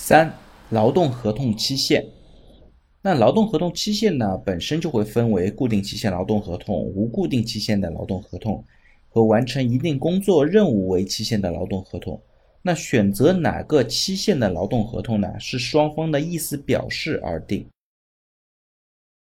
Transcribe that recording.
三劳动合同期限。那劳动合同期限呢本身就会分为固定期限劳动合同无固定期限的劳动合同和完成一定工作任务为期限的劳动合同。那选择哪个期限的劳动合同呢是双方的意思表示而定。